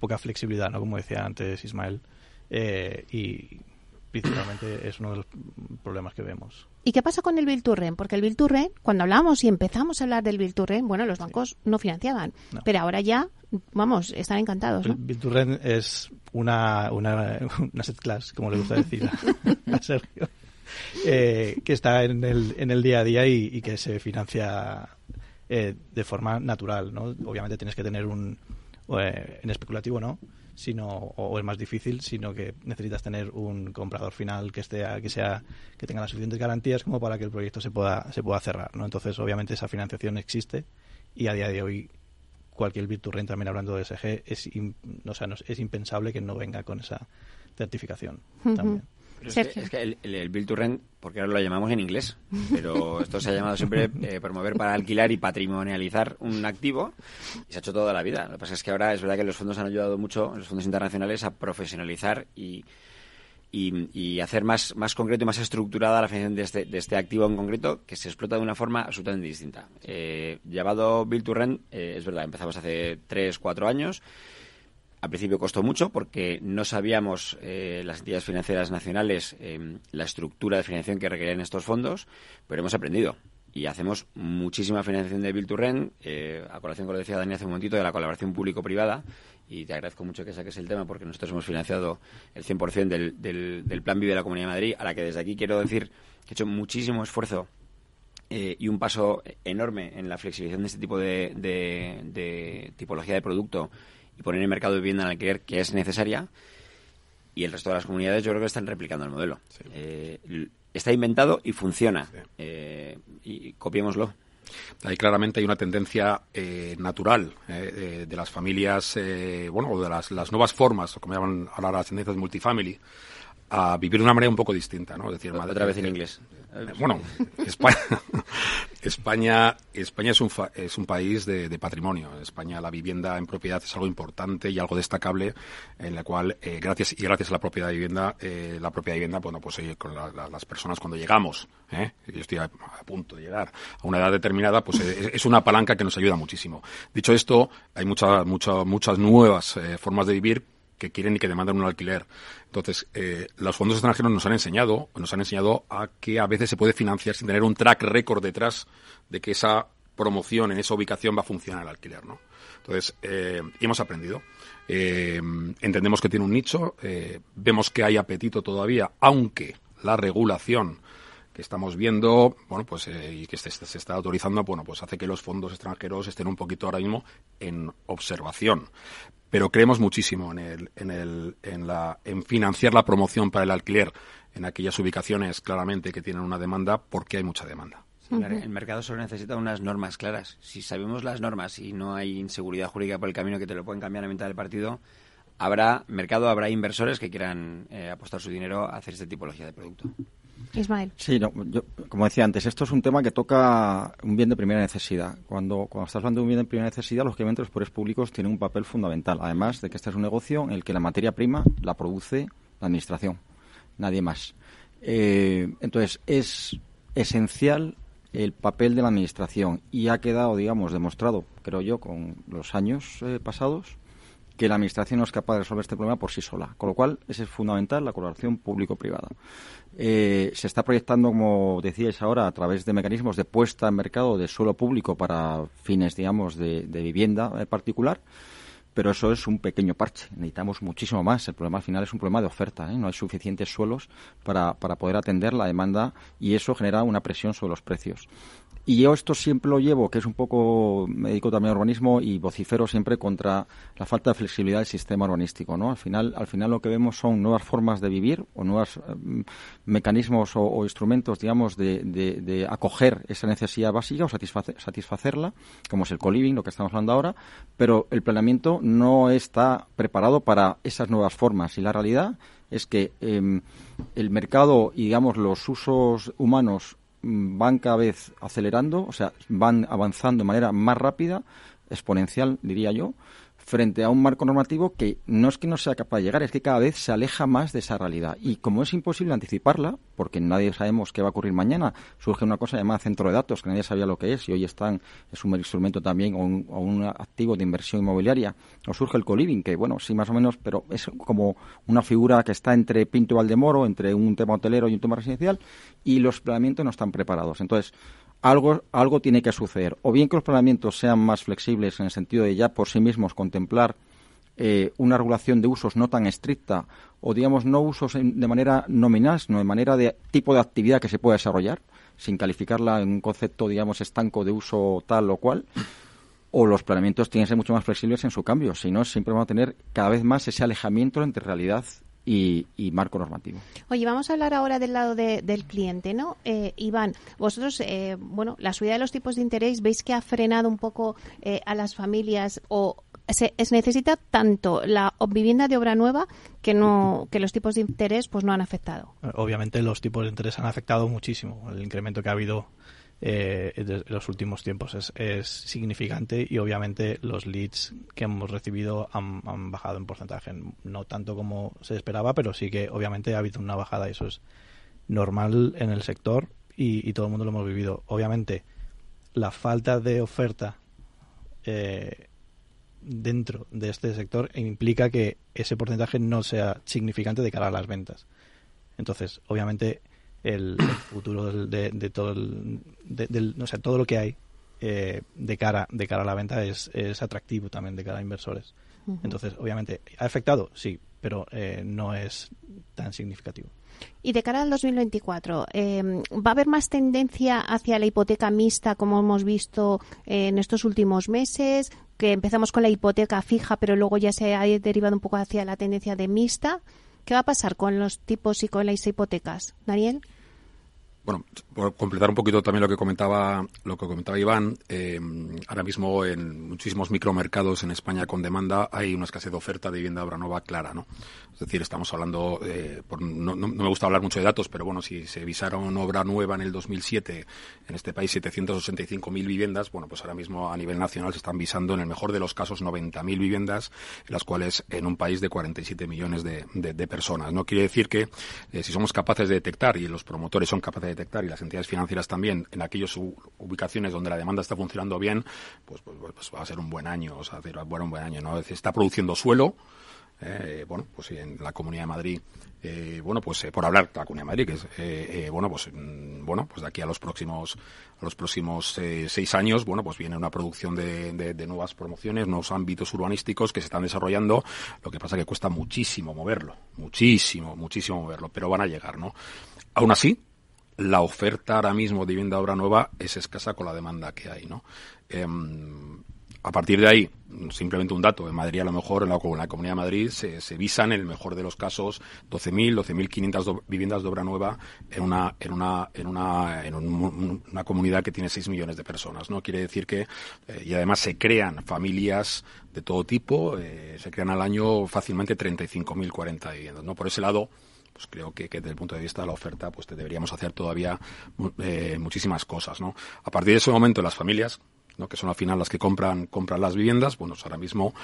poca flexibilidad, ¿no? Como decía antes Ismael, eh, y principalmente es uno de los problemas que vemos. ¿Y qué pasa con el Bilturren? Porque el Bilturren, cuando hablamos y empezamos a hablar del Bilturren, bueno, los bancos no financiaban, pero ahora ya, vamos, están encantados. El Bilturren es una, una, una set class, como le gusta decir a Sergio. Eh, que está en el, en el día a día y, que se financia eh, de forma natural, ¿no? Obviamente tienes que tener un, eh, en especulativo no, sino o es más difícil, sino que necesitas tener un comprador final que esté que sea que tenga las suficientes garantías como para que el proyecto se pueda se pueda cerrar, ¿no? Entonces, obviamente esa financiación existe y a día de hoy cualquier Virturrent también hablando de SG es o sea, es impensable que no venga con esa certificación también es, que, el, el, Build to Rent, porque ahora lo llamamos en inglés, pero esto se ha llamado siempre eh, promover para alquilar y patrimonializar un activo y se ha hecho toda la vida. Lo que pasa es que ahora es verdad que los fondos han ayudado mucho, los fondos internacionales, a profesionalizar y, y, hacer más, más concreto y más estructurada la financiación de este, de este activo en concreto que se explota de una forma absolutamente distinta. Eh, llamado Build to Rent, eh, es verdad, empezamos hace 3, 4 años al principio costó mucho porque no sabíamos eh, las entidades financieras nacionales eh, la estructura de financiación que requerían estos fondos, pero hemos aprendido. Y hacemos muchísima financiación de Bill to eh, a colación con lo que decía Dani hace un momentito, de la colaboración público-privada, y te agradezco mucho que saques el tema porque nosotros hemos financiado el 100% del, del, del Plan Vive de la Comunidad de Madrid, a la que desde aquí quiero decir que he hecho muchísimo esfuerzo y un paso enorme en la flexibilización de este tipo de, de tipología de producto y poner en mercado de vivienda en alquiler que es necesaria y el resto de las comunidades yo creo que están replicando el modelo. Eh, está inventado y funciona. Eh, y copiémoslo. Ahí claramente hay una tendencia eh, natural de las familias, bueno, de las, las, nuevas formas, como llaman ahora las tendencias multifamily, a vivir de una manera un poco distinta, ¿no? decir, Otra vez en inglés. Bueno, España, España, España es un, es un país de, patrimonio. En España la vivienda en propiedad es algo importante y algo destacable, en la cual, eh, gracias y gracias a la propiedad de vivienda, eh, la propiedad de vivienda, bueno, pues eh, con las personas cuando llegamos, yo estoy a, punto de llegar a una edad determinada, pues es, una palanca que nos ayuda muchísimo. Dicho esto, hay muchas, muchas, muchas nuevas formas de vivir que quieren y que demandan un alquiler. Entonces, eh, los fondos extranjeros nos han enseñado, nos han enseñado a que a veces se puede financiar sin tener un track record detrás de que esa promoción en esa ubicación va a funcionar el alquiler, ¿no? Entonces, eh, hemos aprendido. Eh, entendemos que tiene un nicho, vemos que hay apetito todavía, aunque la regulación que estamos viendo, bueno, pues y que se, se, está autorizando, bueno, pues hace que los fondos extranjeros estén un poquito ahora mismo en observación pero creemos muchísimo en, el, en, el, en, la, en financiar la promoción para el alquiler en aquellas ubicaciones claramente que tienen una demanda porque hay mucha demanda. el mercado solo necesita unas normas claras. Si sabemos las normas y no hay inseguridad jurídica por el camino que te lo pueden cambiar a mitad del partido, habrá mercado, habrá inversores que quieran eh, apostar su dinero a hacer esta tipología de producto. Ismael. Sí, como decía antes, esto es un tema que toca un bien de primera necesidad. Cuando, cuando estás hablando de un bien de primera necesidad, lógicamente los poderes públicos tienen un papel fundamental. Además de que este es un negocio en el que la materia prima la produce la administración, nadie más. Eh, entonces, es esencial el papel de la administración y ha quedado, digamos, demostrado, creo yo, con los años eh, pasados, que la administración no es capaz de resolver este problema por sí sola. Con lo cual, es fundamental, la colaboración público-privada. Eh, se está proyectando, como decíais ahora, a través de mecanismos de puesta en mercado de suelo público para fines, digamos, de, vivienda en particular pero eso es un pequeño parche. Necesitamos muchísimo más. El problema al final es un problema de oferta. ¿eh? No hay suficientes suelos para, para poder atender la demanda y eso genera una presión sobre los precios. Y yo esto siempre lo llevo, que es un poco, me dedico también al urbanismo y vocifero siempre contra la falta de flexibilidad del sistema urbanístico, ¿no? Al final, al final lo que vemos son nuevas formas de vivir o nuevos eh, mecanismos o, instrumentos, digamos, de, de, acoger esa necesidad básica o satisfacerla, como es el co-living, lo que estamos hablando ahora, pero el planeamiento no está preparado para esas nuevas formas y la realidad es que em, el mercado y, digamos, los usos humanos Mm, van cada vez acelerando, o sea, van avanzando de manera más rápida, exponencial, diría yo, frente a un marco normativo que no es que no sea capaz de llegar, es que cada vez se aleja más de esa realidad. Y como es imposible anticiparla, porque nadie sabemos qué va a ocurrir mañana, surge una cosa llamada centro de datos, que nadie sabía lo que es, y hoy están, es un instrumento también o un, activo de inversión inmobiliaria, o surge el coliving, que bueno, sí más o menos, pero es como una figura que está entre Pinto y Valdemoro, entre un tema hotelero y un tema residencial, y los planeamientos no están preparados. Entonces, algo, algo tiene que suceder. O bien que los planeamientos sean más flexibles en el sentido de ya por sí mismos contemplar eh, una regulación de usos no tan estricta o, digamos, no usos de manera nominal, sino de manera de tipo de actividad que se pueda desarrollar, sin calificarla en un concepto, digamos, estanco de uso tal o cual. O los planeamientos tienen que ser mucho más flexibles en su cambio, si no, siempre vamos a tener cada vez más ese alejamiento entre realidad y, marco normativo. Oye, vamos a hablar ahora del lado del cliente, ¿no? Eh, Iván, vosotros, eh, bueno, la subida de los tipos de interés, ¿veis que ha frenado un poco eh, a las familias o se, necesita tanto la vivienda de obra nueva que no que los tipos de interés pues no han afectado? Obviamente los tipos de interés han afectado muchísimo. El incremento que ha habido eh, en los últimos tiempos es, significante y obviamente los leads que hemos recibido han, bajado en porcentaje, no tanto como se esperaba, pero sí que obviamente ha habido una bajada y eso es normal en el sector y, todo el mundo lo hemos vivido. Obviamente la falta de oferta eh, dentro de este sector implica que ese porcentaje no sea significante de cara a las ventas. Entonces, obviamente, el, futuro de, de, todo el, del, no sé, todo lo que hay eh, de cara de cara a la venta es, es atractivo también de cara a inversores. Entonces, obviamente, ¿ha afectado? Sí, pero eh, no es tan significativo. Y de cara al 2024, eh, ¿va a haber más tendencia hacia la hipoteca mixta como hemos visto en estos últimos meses? Que empezamos con la hipoteca fija, pero luego ya se ha derivado un poco hacia la tendencia de mixta. ¿Qué va a pasar con los tipos y con las hipotecas? Daniel bueno, por completar un poquito también lo que comentaba, lo que comentaba Iván, eh, ahora mismo en muchísimos micromercados en España con demanda hay una escasez de oferta de vivienda obra nueva clara, ¿no? Es decir, estamos hablando, eh, por, no, me gusta hablar mucho de datos, pero bueno, si se visaron obra nueva en el 2007 en este país 785.000 viviendas, bueno, pues ahora mismo a nivel nacional se están visando en el mejor de los casos 90.000 viviendas, en las cuales en un país de 47 millones de, de, personas. No quiere decir que eh, si somos capaces de detectar y los promotores son capaces de y las entidades financieras también en aquellas ubicaciones donde la demanda está funcionando bien, pues, pues, pues, va a ser un buen año, o sea, bueno, un buen año, ¿no? Está produciendo suelo, eh, bueno, pues en la Comunidad de Madrid, eh, bueno, pues eh, por hablar de la Comunidad de Madrid, que es, bueno, pues mm, bueno, pues de aquí a los próximos a los próximos seis años, bueno, pues viene una producción de, de, nuevas promociones, nuevos ámbitos urbanísticos que se están desarrollando. Lo que pasa es que cuesta muchísimo moverlo, muchísimo, muchísimo moverlo, pero van a llegar, ¿no? Aún así, la oferta ahora mismo de vivienda obra nueva es escasa con la demanda que hay, ¿no? Em, a partir de ahí, simplemente un dato, en Madrid a lo mejor, en la, Comunidad de Madrid, se, visan en el mejor de los casos 12.000, 12.500 viviendas de obra nueva en una, en una, en una, en una comunidad que tiene 6 millones de personas, ¿no? Quiere decir que, eh, y además se crean familias de todo tipo, eh, se crean al año fácilmente 35.000, 40 viviendas, ¿no? Por ese lado, pues creo que, desde el punto de vista de la oferta, pues deberíamos hacer todavía eh, muchísimas cosas, ¿no? A partir de ese momento, las familias, ¿no? que son al final las que compran, compran las viviendas, bueno, pues ahora mismo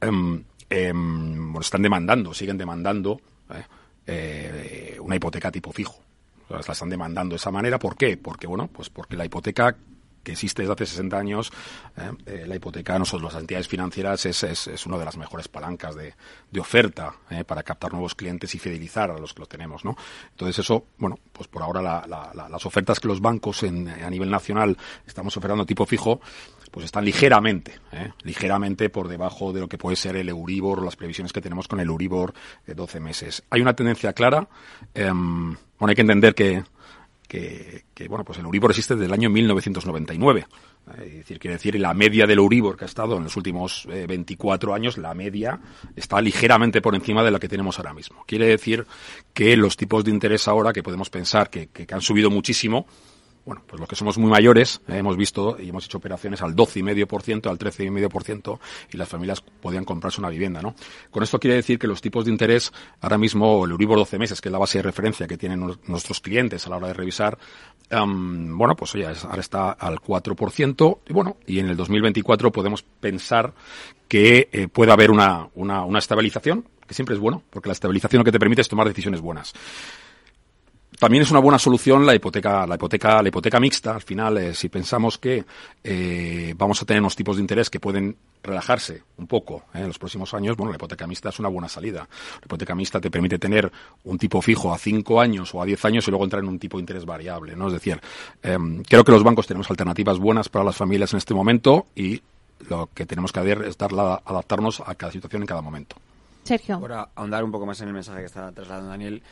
em, em, están demandando, siguen demandando ¿eh? Eh, una hipoteca tipo fijo. la están demandando de esa manera. ¿Por qué? Porque, bueno, pues porque la hipoteca que existe desde hace 60 años, eh, eh, la hipoteca, nosotros las entidades financieras, es, es, es, una de las mejores palancas de, de oferta eh, para captar nuevos clientes y fidelizar a los que los tenemos, ¿no? Entonces eso, bueno, pues por ahora la, la, las ofertas que los bancos en, a nivel nacional estamos ofertando tipo fijo, pues están ligeramente, ligeramente por debajo de lo que puede ser el Euribor, las previsiones que tenemos con el Euribor de 12 meses. Hay una tendencia clara, eh, bueno, hay que entender que que, bueno, pues el Euribor existe desde el año 1999. Es decir, quiere decir, la media del Euribor que ha estado en los últimos eh, 24 años, la media está ligeramente por encima de la que tenemos ahora mismo. Quiere decir que los tipos de interés ahora, que podemos pensar que, que han subido muchísimo, bueno, pues los que somos muy mayores eh, hemos visto y hemos hecho operaciones al 12,5%, al 13,5% y las familias podían comprarse una vivienda, ¿no? Con esto quiere decir que los tipos de interés, ahora mismo el Euribor 12 meses, que es la base de referencia que tienen nuestros clientes a la hora de revisar, um, bueno, pues oye, ahora está al 4% y bueno, y en el 2024 podemos pensar que eh, puede haber una, una, una estabilización, que siempre es bueno, porque la estabilización lo que te permite es tomar decisiones buenas. También es una buena solución la hipoteca, la hipoteca, la hipoteca mixta. Al final, eh, si pensamos que eh, vamos a tener unos tipos de interés que pueden relajarse un poco eh, en los próximos años, bueno, la hipoteca mixta es una buena salida. La hipoteca mixta te permite tener un tipo fijo a cinco años o a diez años y luego entrar en un tipo de interés variable, ¿no? Es decir, eh, creo que los bancos tenemos alternativas buenas para las familias en este momento y lo que tenemos que hacer es darla, adaptarnos a cada situación en cada momento. Sergio. Por ahondar un poco más en el mensaje que está trasladando Daniel,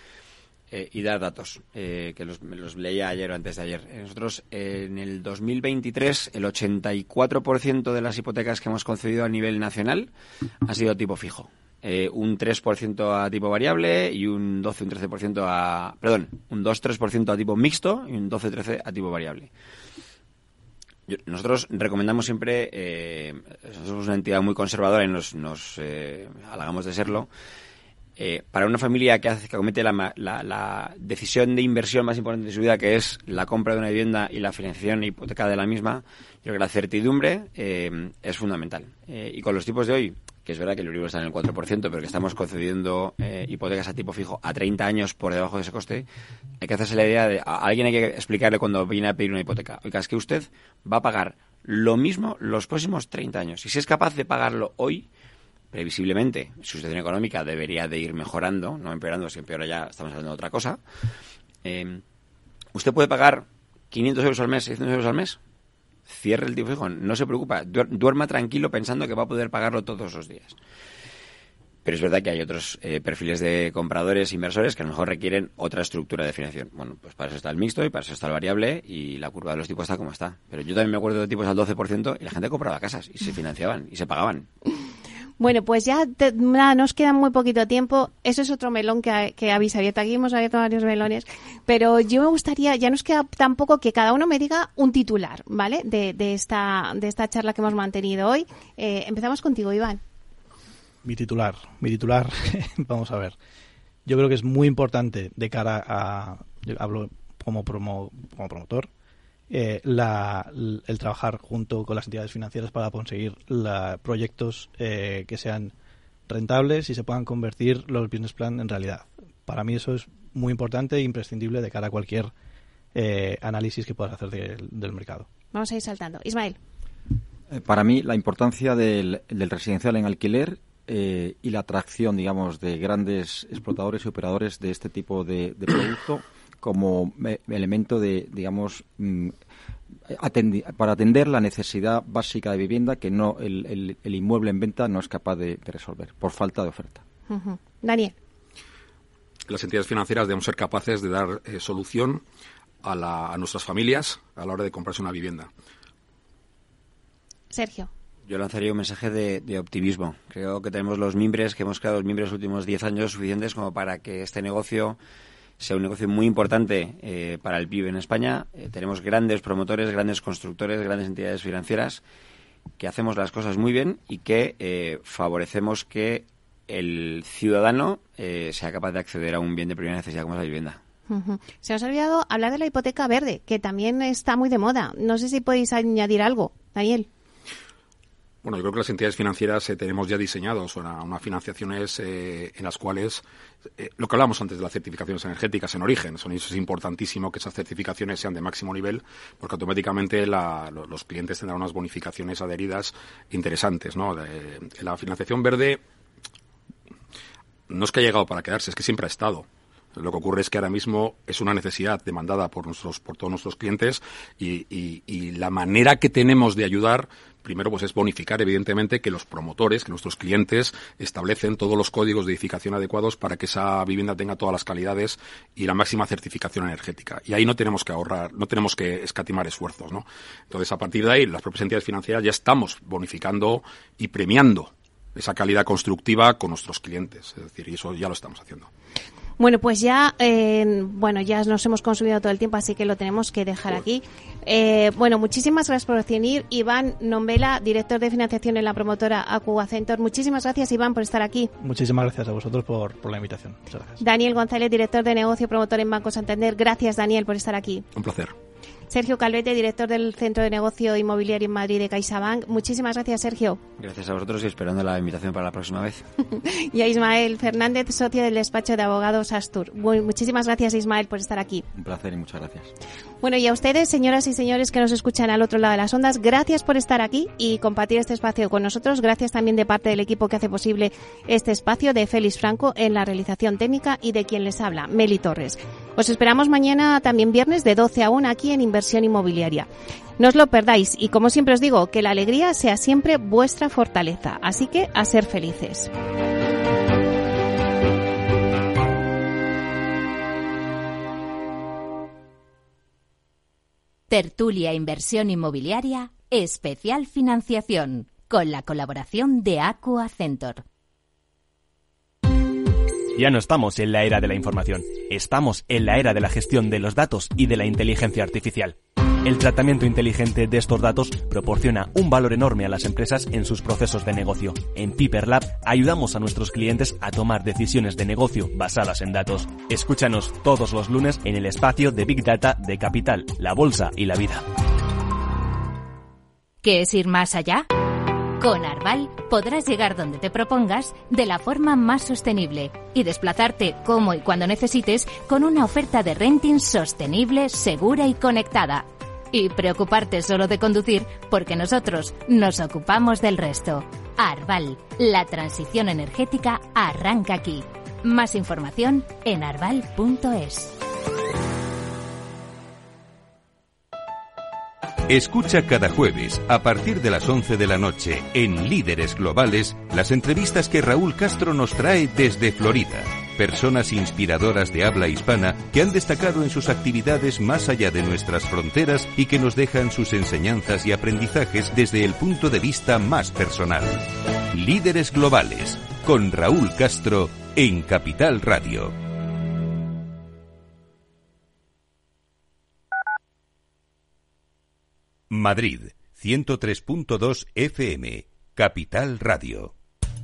eh, y dar datos, eh, que los, los, leía ayer o antes de ayer. Nosotros eh, en el 2023 el 84% de las hipotecas que hemos concedido a nivel nacional ha sido tipo fijo. un 3% a tipo variable y un 12, un 13% a... Perdón, un 2-3% a tipo mixto y un 12-13 a tipo variable. Nosotros recomendamos siempre, eh, somos una entidad muy conservadora y nos, nos eh, halagamos de serlo, eh, para una familia que, hace, que comete la, la, la, decisión de inversión más importante de su vida, que es la compra de una vivienda y la financiación hipoteca de la misma, yo creo que la certidumbre eh, es fundamental. Eh, y con los tipos de hoy, que es verdad que el Euribor está en el 4%, pero que estamos concediendo eh, hipotecas a tipo fijo a 30 años por debajo de ese coste, hay que hacerse la idea de, a alguien hay que explicarle cuando viene a pedir una hipoteca, oiga, es que usted va a pagar lo mismo los próximos 30 años. Y si es capaz de pagarlo hoy, previsiblemente su situación económica debería de ir mejorando, no empeorando, si empeora ya estamos hablando de otra cosa. Eh, usted puede pagar 500 euros al mes, 600 euros al mes, cierre el tipo fijo, no se preocupa, duerma tranquilo pensando que va a poder pagarlo todos los días. Pero es verdad que hay otros eh, perfiles de compradores, inversores, que a lo mejor requieren otra estructura de financiación. Bueno, pues para eso está el mixto y para eso está el variable y la curva de los tipos está como está. Pero yo también me acuerdo de tipos al 12% y la gente compraba casas y se financiaban y se pagaban. Bueno, pues ya nada, nos queda muy poquito tiempo. Eso es otro melón que, que habéis abierto. Aquí hemos abierto varios melones. Pero yo me gustaría, ya nos queda tampoco que cada uno me diga un titular, ¿vale? De, de, esta, de esta charla que hemos mantenido hoy. Eh, empezamos contigo, Iván. Mi titular, mi titular, vamos a ver. Yo creo que es muy importante de cara a, yo hablo como, promo, como promotor, eh, la, el trabajar junto con las entidades financieras para conseguir la, proyectos eh, que sean rentables y se puedan convertir los business plan en realidad. Para mí eso es muy importante e imprescindible de cara a cualquier eh, análisis que puedas hacer de, del mercado. Vamos a ir saltando. Ismael. Para mí la importancia del, del residencial en alquiler eh, y la atracción, digamos, de grandes explotadores y operadores de este tipo de, de producto como elemento de, digamos, atendi para atender la necesidad básica de vivienda que no el, el, el inmueble en venta no es capaz de, de resolver por falta de oferta. Uh -huh. Daniel. Las entidades financieras debemos ser capaces de dar eh, solución a, la, a nuestras familias a la hora de comprarse una vivienda. Sergio. Yo lanzaría un mensaje de, de, optimismo. Creo que tenemos los mimbres, que hemos creado los mimbres los últimos 10 años suficientes como para que este negocio sea un negocio muy importante eh, para el PIB en España. Eh, tenemos grandes promotores, grandes constructores, grandes entidades financieras que hacemos las cosas muy bien y que eh, favorecemos que el ciudadano eh, sea capaz de acceder a un bien de primera necesidad como es la vivienda. Se os ha olvidado hablar de la hipoteca verde, que también está muy de moda. No sé si podéis añadir algo, Daniel. Bueno, yo creo que las entidades financieras eh, tenemos ya diseñados una, unas financiaciones eh, en las cuales eh, lo que hablamos antes de las certificaciones energéticas en origen, son, eso es importantísimo que esas certificaciones sean de máximo nivel porque automáticamente los clientes tendrán unas bonificaciones adheridas interesantes. ¿no? la financiación verde no es que haya llegado para quedarse, es que siempre ha estado. Lo que ocurre es que ahora mismo es una necesidad demandada por, nuestros, por todos nuestros clientes y, la manera que tenemos de ayudar primero pues es bonificar evidentemente que los promotores, que nuestros clientes establecen todos los códigos de edificación adecuados para que esa vivienda tenga todas las calidades y la máxima certificación energética. Y ahí no tenemos que ahorrar, no tenemos que escatimar esfuerzos, ¿no? Entonces, a partir de ahí, las propias entidades financieras ya estamos bonificando y premiando esa calidad constructiva con nuestros clientes. Es decir, y eso ya lo estamos haciendo. Bueno, pues ya, eh, bueno, ya nos hemos consumido todo el tiempo, así que lo tenemos que dejar aquí. Eh, bueno, muchísimas gracias por venir. Iván Nombela, director de financiación en la promotora Acuacentor. Muchísimas gracias, Iván, por estar aquí. Muchísimas gracias a vosotros por, por la invitación. Muchas gracias. Daniel González, director de negocio promotor en Banco Santander. Gracias, Daniel, por estar aquí. Un placer. Sergio Calvete, director del Centro de Negocio Inmobiliario en Madrid de CaixaBank. Muchísimas gracias, Sergio. Gracias a vosotros y esperando la invitación para la próxima vez. y a Ismael Fernández, socio del despacho de abogados Astur. muchísimas gracias, Ismael, por estar aquí. Un placer y muchas gracias. Bueno, y a ustedes, señoras y señores que nos escuchan al otro lado de las ondas, gracias por estar aquí y compartir este espacio con nosotros. Gracias también de parte del equipo que hace posible este espacio de Félix Franco en la realización técnica y de quien les habla, Meli Torres. Os esperamos mañana también viernes de 12 a 1 aquí en Inversión Inmobiliaria. No os lo perdáis y como siempre os digo, que la alegría sea siempre vuestra fortaleza. Así que a ser felices. Tertulia Inversión Inmobiliaria, especial financiación, con la colaboración de Aqua Centor. Ya no estamos en la era de la información, estamos en la era de la gestión de los datos y de la inteligencia artificial. El tratamiento inteligente de estos datos proporciona un valor enorme a las empresas en sus procesos de negocio. En Piper Lab ayudamos a nuestros clientes a tomar decisiones de negocio basadas en datos. Escúchanos todos los lunes en el espacio de Big Data de Capital, la Bolsa y la Vida. ¿Qué es ir más allá? Con Arval podrás llegar donde te propongas de la forma más sostenible y desplazarte como y cuando necesites con una oferta de renting sostenible, segura y conectada y preocuparte solo de conducir porque nosotros nos ocupamos del resto. Arval, la transición energética arranca aquí. Más información en arval.es. Escucha cada jueves, a partir de las 11 de la noche, en Líderes Globales, las entrevistas que Raúl Castro nos trae desde Florida personas inspiradoras de habla hispana que han destacado en sus actividades más allá de nuestras fronteras y que nos dejan sus enseñanzas y aprendizajes desde el punto de vista más personal. Líderes Globales, con Raúl Castro, en Capital Radio. Madrid, 103.2 FM, Capital Radio.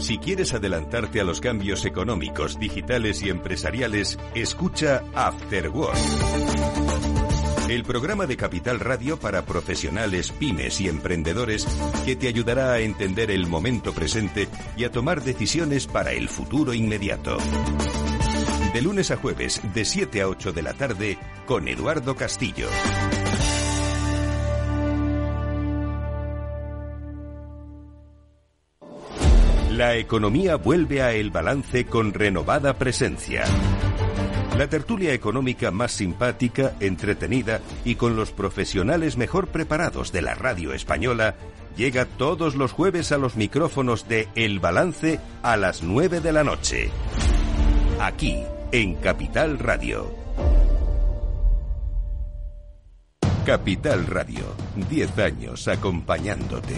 Si quieres adelantarte a los cambios económicos, digitales y empresariales, escucha After Work. El programa de Capital Radio para profesionales, pymes y emprendedores que te ayudará a entender el momento presente y a tomar decisiones para el futuro inmediato. De lunes a jueves, de 7 a 8 de la tarde, con Eduardo Castillo. La economía vuelve a El Balance con renovada presencia. La tertulia económica más simpática, entretenida y con los profesionales mejor preparados de la radio española llega todos los jueves a los micrófonos de El Balance a las 9 de la noche. Aquí, en Capital Radio. Capital Radio, 10 años acompañándote.